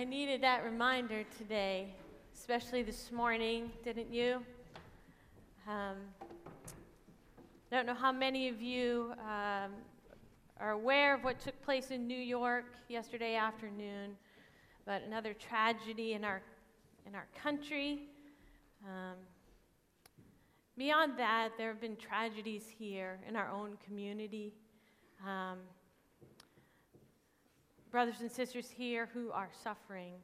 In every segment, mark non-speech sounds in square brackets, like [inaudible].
I needed that reminder today, especially this morning, didn't you? Um, I don't know how many of you um, are aware of what took place in New York yesterday afternoon, but another tragedy in our, in our country. Um, beyond that, there have been tragedies here in our own community. Um, brothers and sisters here who are suffering.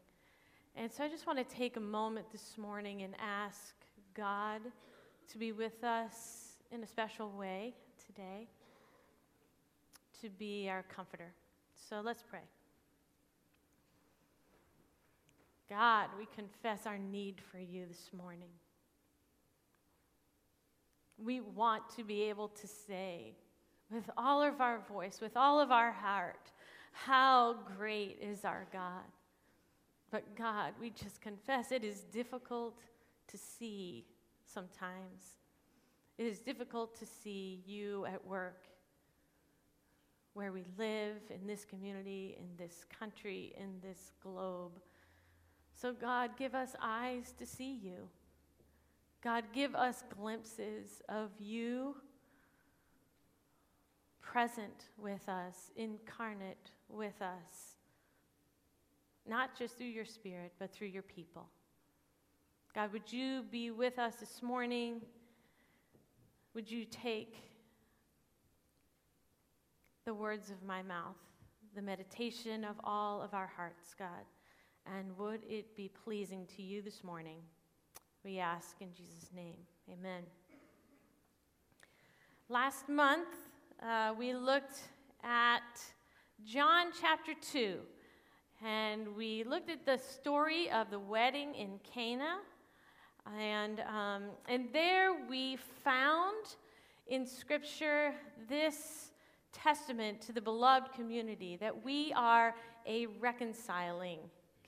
And so I just want to take a moment this morning and ask God to be with us in a special way today, to be our comforter. So let's pray. God, we confess our need for you this morning. We want to be able to say with all of our voice, with all of our heart, how great is our God. But God, we just confess it is difficult to see sometimes. It is difficult to see you at work where we live, in this community, in this country, in this globe. So, God, give us eyes to see you. God, give us glimpses of you present with us, incarnate with us, not just through your Spirit, but through your people. God, would you be with us this morning? Would you take the words of my mouth, the meditation of all of our hearts, God, and would it be pleasing to you this morning? We ask in Jesus' name. Amen. Last month, uh, we looked at John chapter 2. And we looked at the story of the wedding in Cana. And, um, and there we found in Scripture this testament to the beloved community that we are a reconciling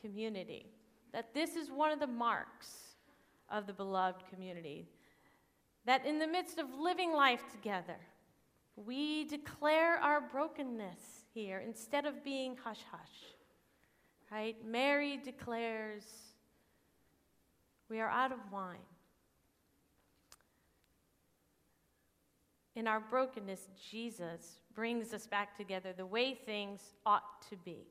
community. That this is one of the marks of the beloved community. That in the midst of living life together, we declare our brokenness here instead of being hush hush. Right? Mary declares, We are out of wine. In our brokenness, Jesus brings us back together the way things ought to be.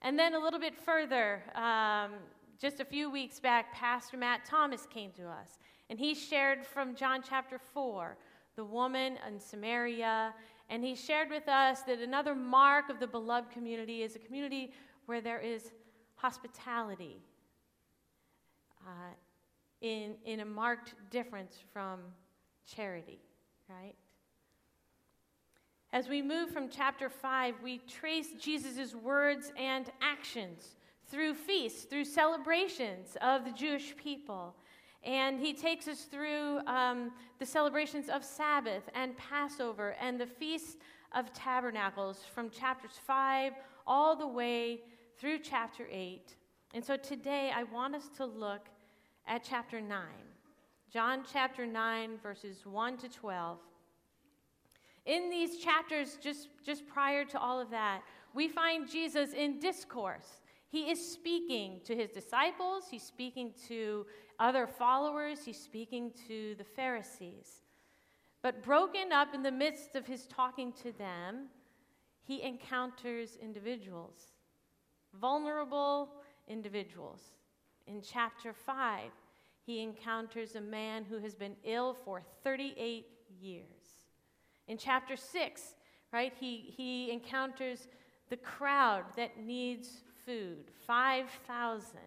And then a little bit further, um, just a few weeks back, Pastor Matt Thomas came to us, and he shared from John chapter 4 the woman in Samaria and he shared with us that another mark of the beloved community is a community where there is hospitality uh, in, in a marked difference from charity, right? As we move from chapter 5, we trace Jesus' words and actions through feasts, through celebrations of the Jewish people. And he takes us through um, the celebrations of Sabbath and Passover and the Feast of Tabernacles from chapters 5 all the way through chapter 8. And so today I want us to look at chapter 9. John chapter 9, verses 1 to 12. In these chapters, just, just prior to all of that, we find Jesus in discourse. He is speaking to his disciples, he's speaking to other followers, he's speaking to the Pharisees. But broken up in the midst of his talking to them, he encounters individuals, vulnerable individuals. In chapter 5, he encounters a man who has been ill for 38 years. In chapter 6, right, he, he encounters the crowd that needs food 5,000.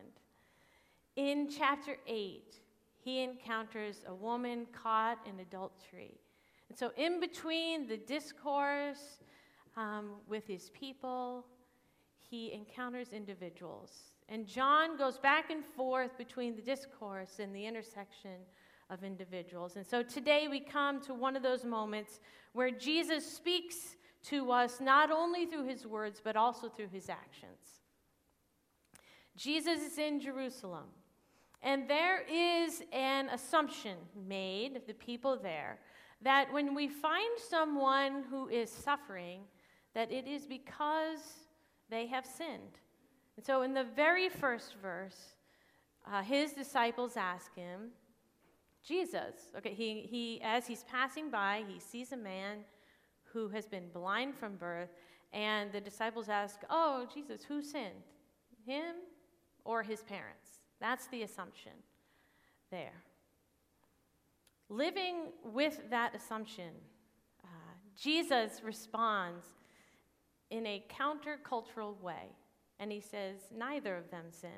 In chapter 8, he encounters a woman caught in adultery. And so, in between the discourse um, with his people, he encounters individuals. And John goes back and forth between the discourse and the intersection of individuals. And so today we come to one of those moments where Jesus speaks to us not only through his words, but also through his actions. Jesus is in Jerusalem. And there is an assumption made of the people there that when we find someone who is suffering, that it is because they have sinned. And so, in the very first verse, uh, his disciples ask him, Jesus, okay, he, he, as he's passing by, he sees a man who has been blind from birth, and the disciples ask, Oh, Jesus, who sinned? Him or his parents? That's the assumption there. Living with that assumption, uh, Jesus responds in a countercultural way, and he says, Neither of them sinned.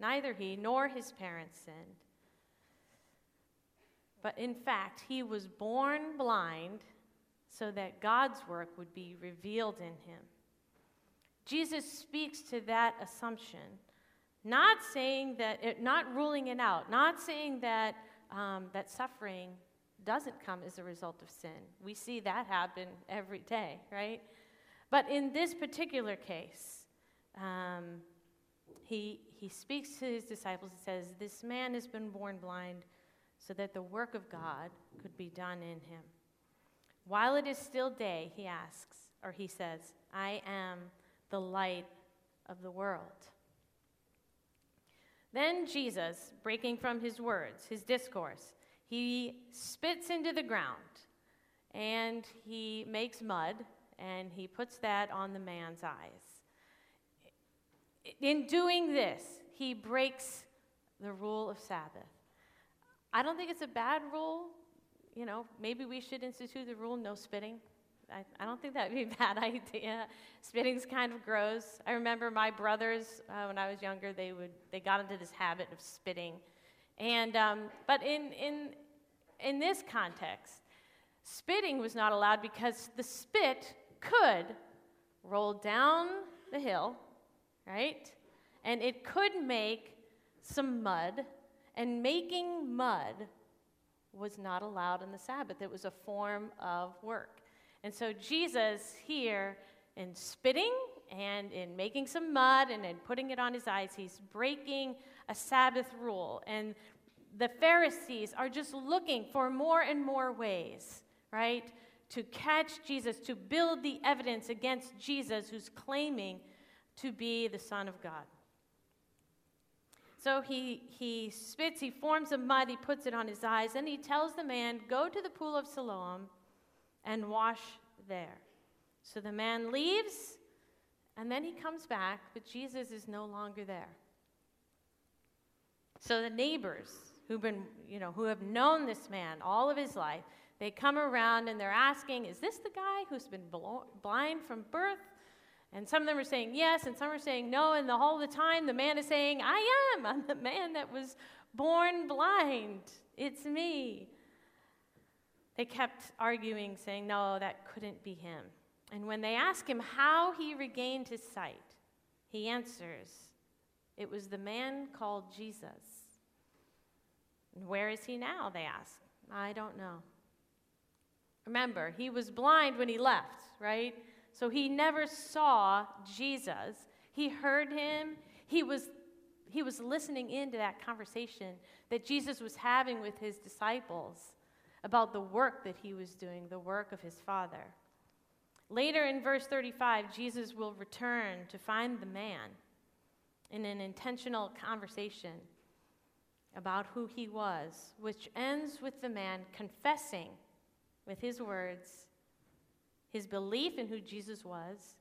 Neither he nor his parents sinned. But in fact, he was born blind so that God's work would be revealed in him. Jesus speaks to that assumption, not saying that, it, not ruling it out, not saying that, um, that suffering doesn't come as a result of sin. We see that happen every day, right? But in this particular case, um, he, he speaks to his disciples and says, This man has been born blind so that the work of God could be done in him. While it is still day, he asks, or he says, I am the light of the world. Then Jesus, breaking from his words, his discourse, he spits into the ground and he makes mud and he puts that on the man's eyes. In doing this, he breaks the rule of Sabbath. I don't think it's a bad rule. You know, maybe we should institute the rule no spitting. I, I don't think that would be a [laughs] bad idea. Spitting's kind of gross. I remember my brothers, uh, when I was younger, they, would, they got into this habit of spitting. And, um, but in, in, in this context, spitting was not allowed because the spit could roll down the hill, right? And it could make some mud, and making mud was not allowed in the Sabbath. It was a form of work. And so Jesus here, in spitting and in making some mud and in putting it on his eyes, he's breaking a Sabbath rule. And the Pharisees are just looking for more and more ways, right, to catch Jesus, to build the evidence against Jesus, who's claiming to be the Son of God. So he, he spits, he forms a mud, he puts it on his eyes, and he tells the man, Go to the pool of Siloam and wash there. So the man leaves, and then he comes back, but Jesus is no longer there. So the neighbors who've been, you know, who have known this man all of his life, they come around and they're asking, Is this the guy who's been blind from birth? And some of them are saying yes, and some are saying no, and the the time the man is saying, I am. I'm the man that was born blind. It's me. They kept arguing, saying, No, that couldn't be him. And when they ask him how he regained his sight, he answers, It was the man called Jesus. And where is he now? They ask. I don't know. Remember, he was blind when he left, right? So he never saw Jesus. He heard him. He was, he was listening into that conversation that Jesus was having with his disciples about the work that he was doing, the work of his Father. Later in verse 35, Jesus will return to find the man in an intentional conversation about who he was, which ends with the man confessing with his words his belief in who Jesus was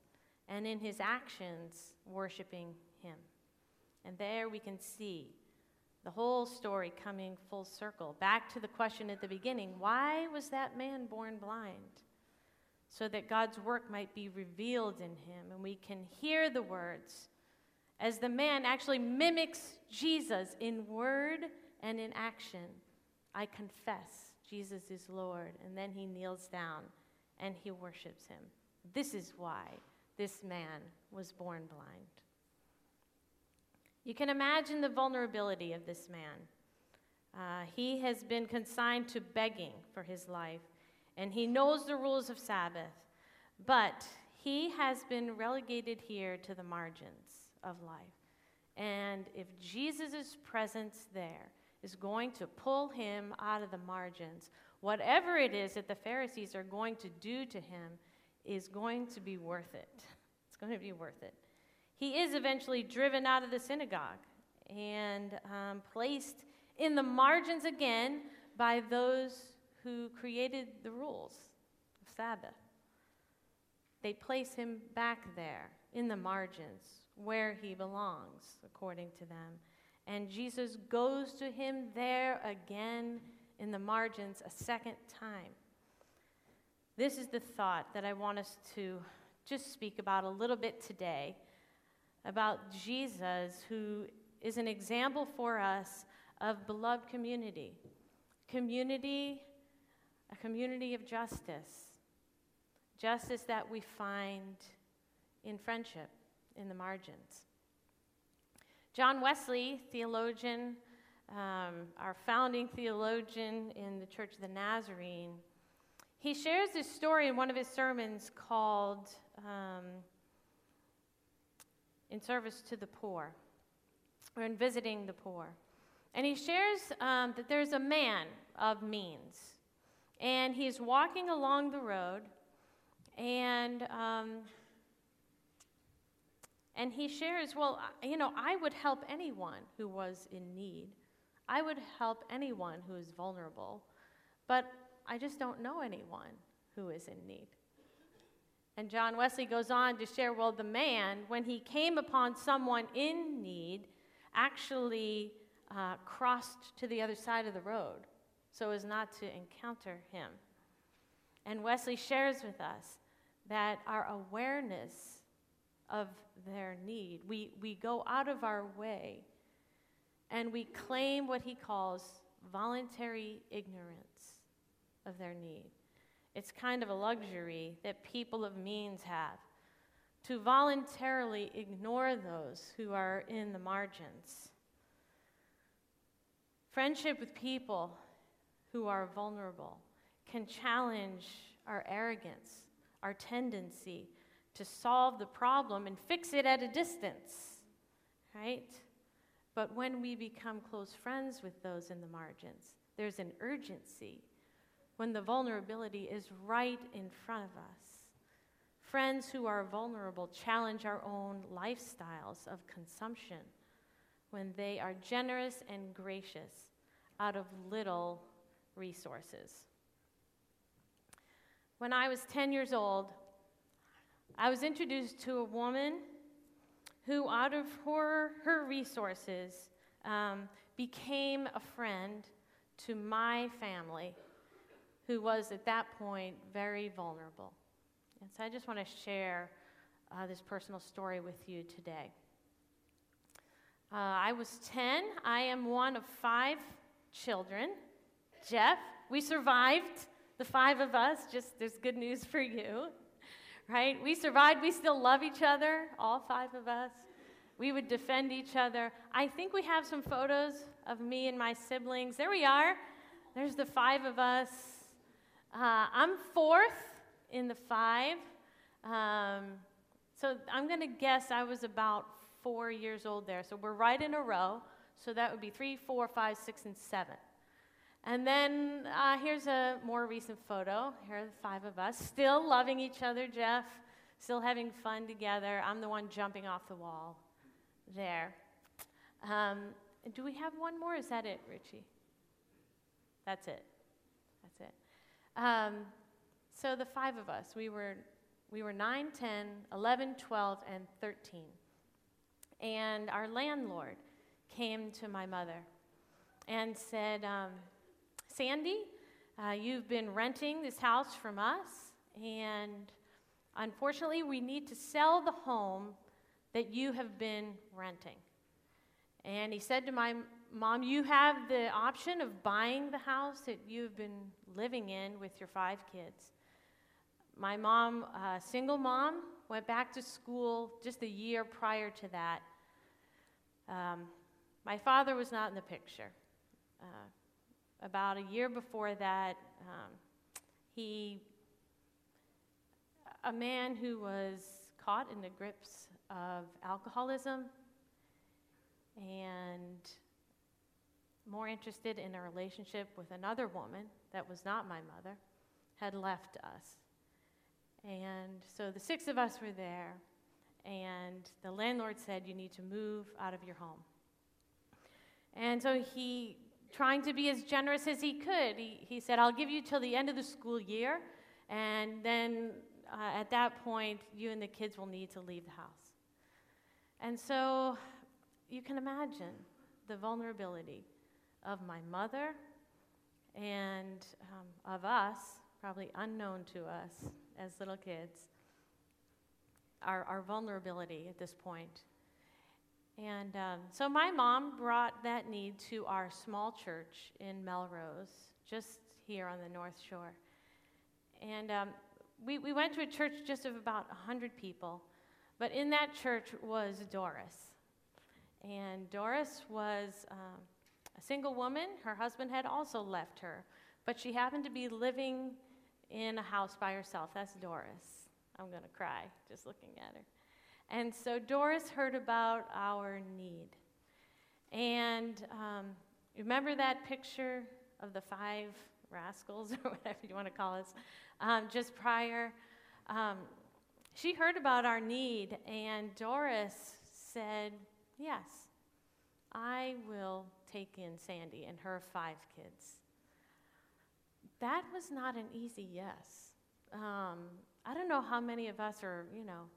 and in his actions worshiping him. And there we can see the whole story coming full circle. Back to the question at the beginning why was that man born blind? So that God's work might be revealed in him and we can hear the words as the man actually mimics Jesus in word and in action. I confess Jesus is Lord. And then he kneels down and he worships him. This is why this man was born blind. You can imagine the vulnerability of this man. Uh, he has been consigned to begging for his life, and he knows the rules of Sabbath, but he has been relegated here to the margins of life. And if Jesus' presence there is going to pull him out of the margins, whatever it is that the Pharisees are going to do to him is going to be worth it. [laughs] It's going to be worth it. He is eventually driven out of the synagogue and um, placed in the margins again by those who created the rules of Sabbath. They place him back there in the margins where he belongs, according to them. And Jesus goes to him there again in the margins a second time. This is the thought that I want us to just speak about a little bit today about Jesus, who is an example for us of beloved community. Community, a community of justice. Justice that we find in friendship, in the margins. John Wesley, theologian, um, our founding theologian in the Church of the Nazarene, he shares this story in one of his sermons called um, In Service to the Poor, or in Visiting the Poor. And he shares um, that there's a man of means, and he's walking along the road, and um, and he shares, well, you know, I would help anyone who was in need. I would help anyone who is vulnerable, but I just don't know anyone who is in need. And John Wesley goes on to share, well, the man, when he came upon someone in need, actually uh, crossed to the other side of the road so as not to encounter him. And Wesley shares with us that our awareness of their need. We, we go out of our way and we claim what he calls voluntary ignorance of their need. It's kind of a luxury that people of means have to voluntarily ignore those who are in the margins. Friendship with people who are vulnerable can challenge our arrogance, our tendency to solve the problem and fix it at a distance, right? But when we become close friends with those in the margins, there's an urgency when the vulnerability is right in front of us. Friends who are vulnerable challenge our own lifestyles of consumption when they are generous and gracious out of little resources. When I was 10 years old, I was introduced to a woman who, out of her, her resources, um, became a friend to my family, who was at that point very vulnerable. And so I just want to share uh, this personal story with you today. Uh, I was 10. I am one of five children. Jeff, we survived, the five of us. Just there's good news for you right? We survived. We still love each other, all five of us. We would defend each other. I think we have some photos of me and my siblings. There we are. There's the five of us. Uh, I'm fourth in the five. Um, so I'm going to guess I was about four years old there. So we're right in a row. So that would be three, four, five, six, and seven. And then uh, here's a more recent photo. Here are the five of us, still loving each other, Jeff, still having fun together. I'm the one jumping off the wall there. Um, do we have one more? Is that it, Richie? That's it. That's it. Um, so the five of us, we were, we were 9, 10, 11, 12, and 13. And our landlord came to my mother and said, um, Sandy, uh, you've been renting this house from us, and unfortunately, we need to sell the home that you have been renting. And he said to my mom, You have the option of buying the house that you've been living in with your five kids. My mom, uh, single mom, went back to school just a year prior to that. Um, my father was not in the picture. Uh, about a year before that, um, he, a man who was caught in the grips of alcoholism and more interested in a relationship with another woman that was not my mother, had left us. And so the six of us were there, and the landlord said, You need to move out of your home. And so he, trying to be as generous as he could, he, he said, I'll give you till the end of the school year, and then uh, at that point, you and the kids will need to leave the house. And so you can imagine the vulnerability of my mother and um, of us, probably unknown to us as little kids, our, our vulnerability at this point. And um, so my mom brought that need to our small church in Melrose, just here on the North Shore. And um, we, we went to a church just of about 100 people, but in that church was Doris. And Doris was um, a single woman. Her husband had also left her, but she happened to be living in a house by herself. That's Doris. I'm going to cry just looking at her. And so Doris heard about our need. And um, remember that picture of the five rascals, [laughs] or whatever you want to call us, um, just prior? Um, she heard about our need, and Doris said, Yes, I will take in Sandy and her five kids. That was not an easy yes. Um, I don't know how many of us are, you know,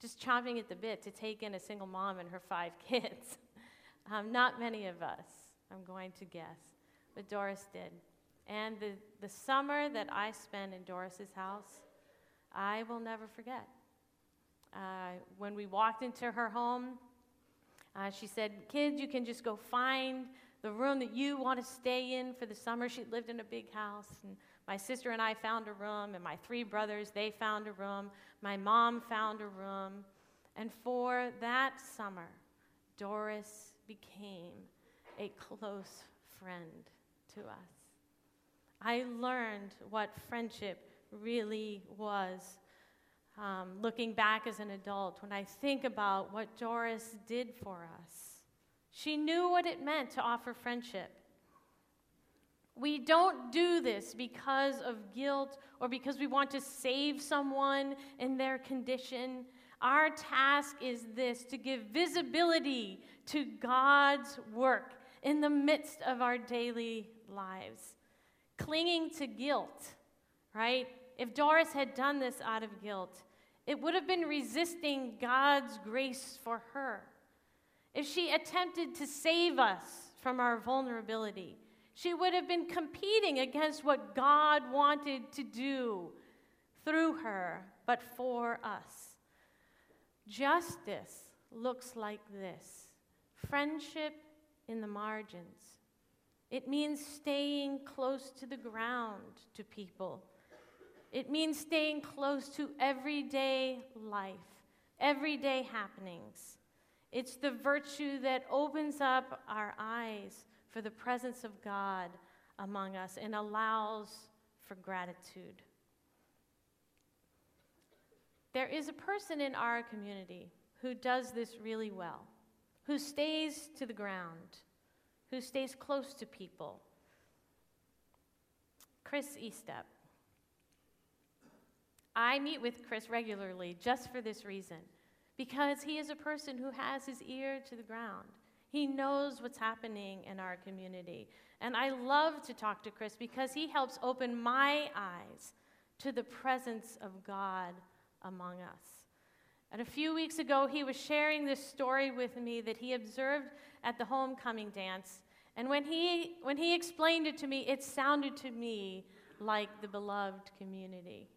just chomping at the bit to take in a single mom and her five [laughs] kids. um, not many of us, I'm going to guess. But Doris did. And the, the summer that I spent in Doris's house, I will never forget. Uh, when we walked into her home, uh, she said, Kids, you can just go find the room that you want to stay in for the summer. She lived in a big house. And my sister and I found a room, and my three brothers, they found a room. My mom found a room. And for that summer, Doris became a close friend to us. I learned what friendship really was um, looking back as an adult when I think about what Doris did for us. She knew what it meant to offer friendship. We don't do this because of guilt or because we want to save someone in their condition. Our task is this to give visibility to God's work in the midst of our daily lives. Clinging to guilt, right? If Doris had done this out of guilt, it would have been resisting God's grace for her. If she attempted to save us from our vulnerability, she would have been competing against what God wanted to do through her, but for us. Justice looks like this friendship in the margins. It means staying close to the ground to people. It means staying close to everyday life, everyday happenings. It's the virtue that opens up our eyes for the presence of God among us and allows for gratitude. There is a person in our community who does this really well, who stays to the ground, who stays close to people. Chris Estep. I meet with Chris regularly just for this reason, because he is a person who has his ear to the ground. He knows what's happening in our community. And I love to talk to Chris because he helps open my eyes to the presence of God among us. And a few weeks ago, he was sharing this story with me that he observed at the homecoming dance. And when he, when he explained it to me, it sounded to me like the beloved community.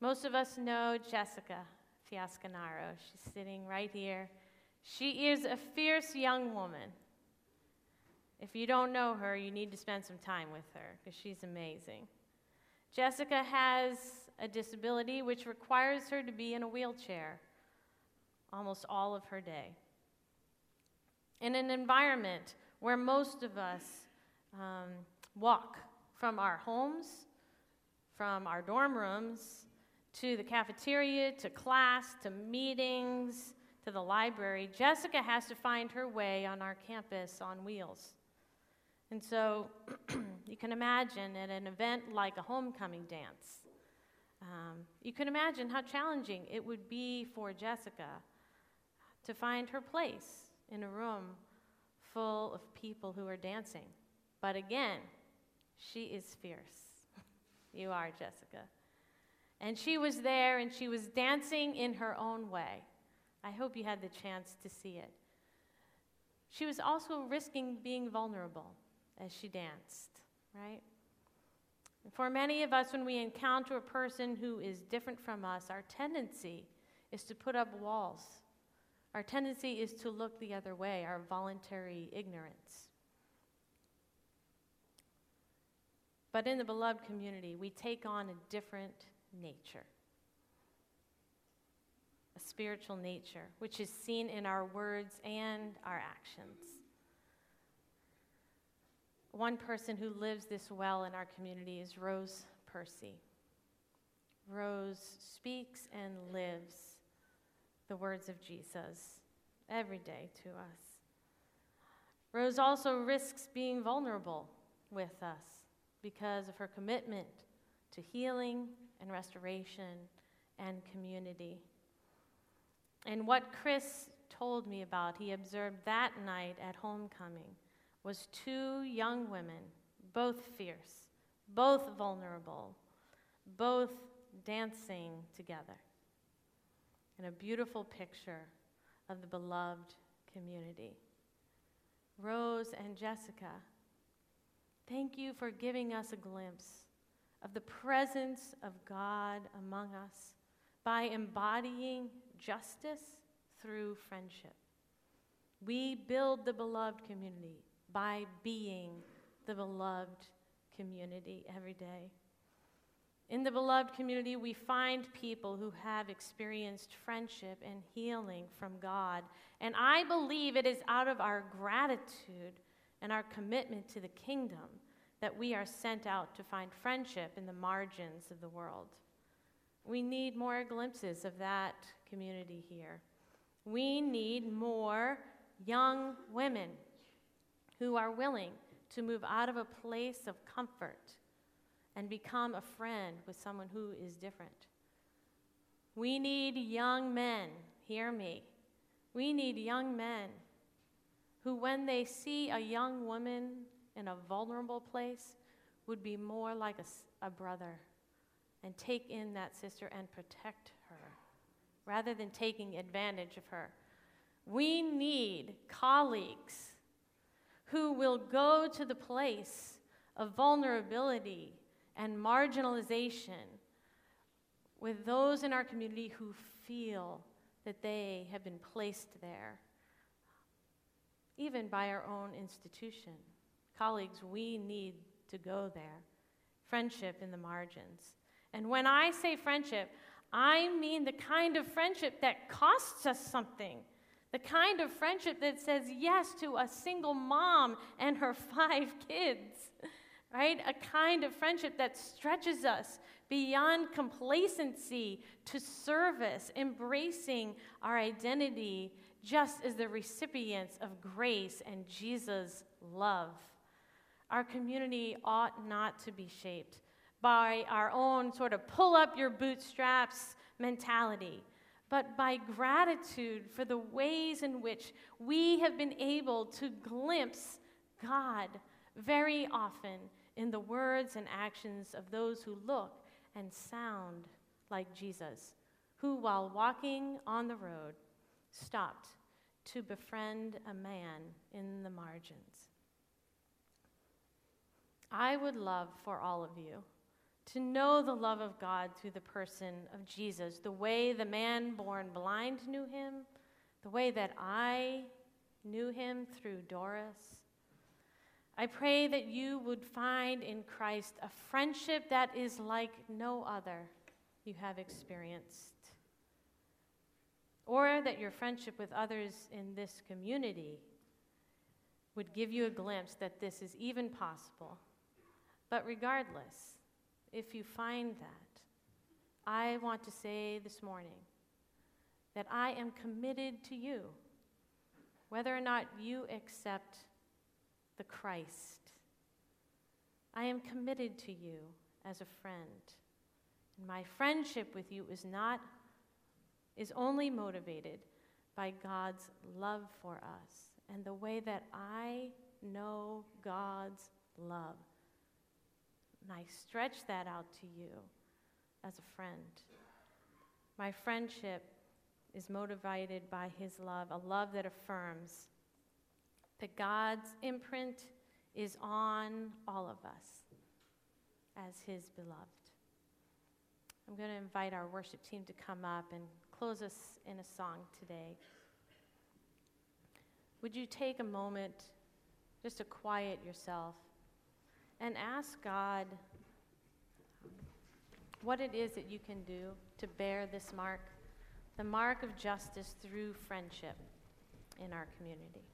Most of us know Jessica Fiascanaro. She's sitting right here. She is a fierce young woman. If you don't know her, you need to spend some time with her because she's amazing. Jessica has a disability which requires her to be in a wheelchair almost all of her day. In an environment where most of us um, walk from our homes, from our dorm rooms, to the cafeteria, to class, to meetings, to the library, Jessica has to find her way on our campus on wheels. And so [clears throat] you can imagine at an event like a homecoming dance, Um, you can imagine how challenging it would be for Jessica to find her place in a room full of people who are dancing. But again, she is fierce. [laughs] you are, Jessica. And she was there and she was dancing in her own way. I hope you had the chance to see it. She was also risking being vulnerable as she danced, right? For many of us, when we encounter a person who is different from us, our tendency is to put up walls. Our tendency is to look the other way, our voluntary ignorance. But in the beloved community, we take on a different nature a spiritual nature, which is seen in our words and our actions. One person who lives this well in our community is Rose Percy. Rose speaks and lives the words of Jesus every day to us. Rose also risks being vulnerable with us because of her commitment to healing and restoration and community. And what Chris told me about, he observed that night at homecoming, was two young women, both fierce, both vulnerable, both dancing together. And a beautiful picture of the beloved community. Rose and Jessica, thank you for giving us a glimpse of the presence of God among us by embodying justice through friendship. We build the beloved community by being the beloved community every day. In the beloved community, we find people who have experienced friendship and healing from God. And I believe it is out of our gratitude and our commitment to the kingdom that we are sent out to find friendship in the margins of the world. We need more glimpses of that community here. We need more young women who are willing to move out of a place of comfort and become a friend with someone who is different. We need young men, hear me. We need young men who, when they see a young woman in a vulnerable place, would be more like a, a brother and take in that sister and protect her rather than taking advantage of her. We need colleagues who will go to the place of vulnerability and marginalization with those in our community who feel that they have been placed there, even by our own institution. Colleagues, we need to go there. Friendship in the margins. And when I say friendship, I mean the kind of friendship that costs us something. The kind of friendship that says yes to a single mom and her [laughs] five kids, right? A kind of friendship that stretches us beyond complacency to service, embracing our identity just as the recipients of grace and Jesus' love. Our community ought not to be shaped by our own sort of pull up your bootstraps mentality, but by gratitude for the ways in which we have been able to glimpse God very often in the words and actions of those who look and sound like Jesus, who, while walking on the road, stopped to befriend a man in the margins. I would love for all of you to know the love of God through the person of Jesus, the way the man born blind knew him, the way that I knew him through Doris. I pray that you would find in Christ a friendship that is like no other you have experienced. Or that your friendship with others in this community would give you a glimpse that this is even possible. But regardless, if you find that, I want to say this morning that I am committed to you, whether or not you accept the Christ. I am committed to you as a friend And My friendship with you is not is only motivated by God's love for us and the way that I know God's love. And I stretch that out to you as a friend. My friendship is motivated by his love, a love that affirms that God's imprint is on all of us as his beloved. I'm going to invite our worship team to come up and close us in a song today. Would you take a moment just to quiet yourself and ask God what it is that you can do to bear this mark, the mark of justice through friendship in our community?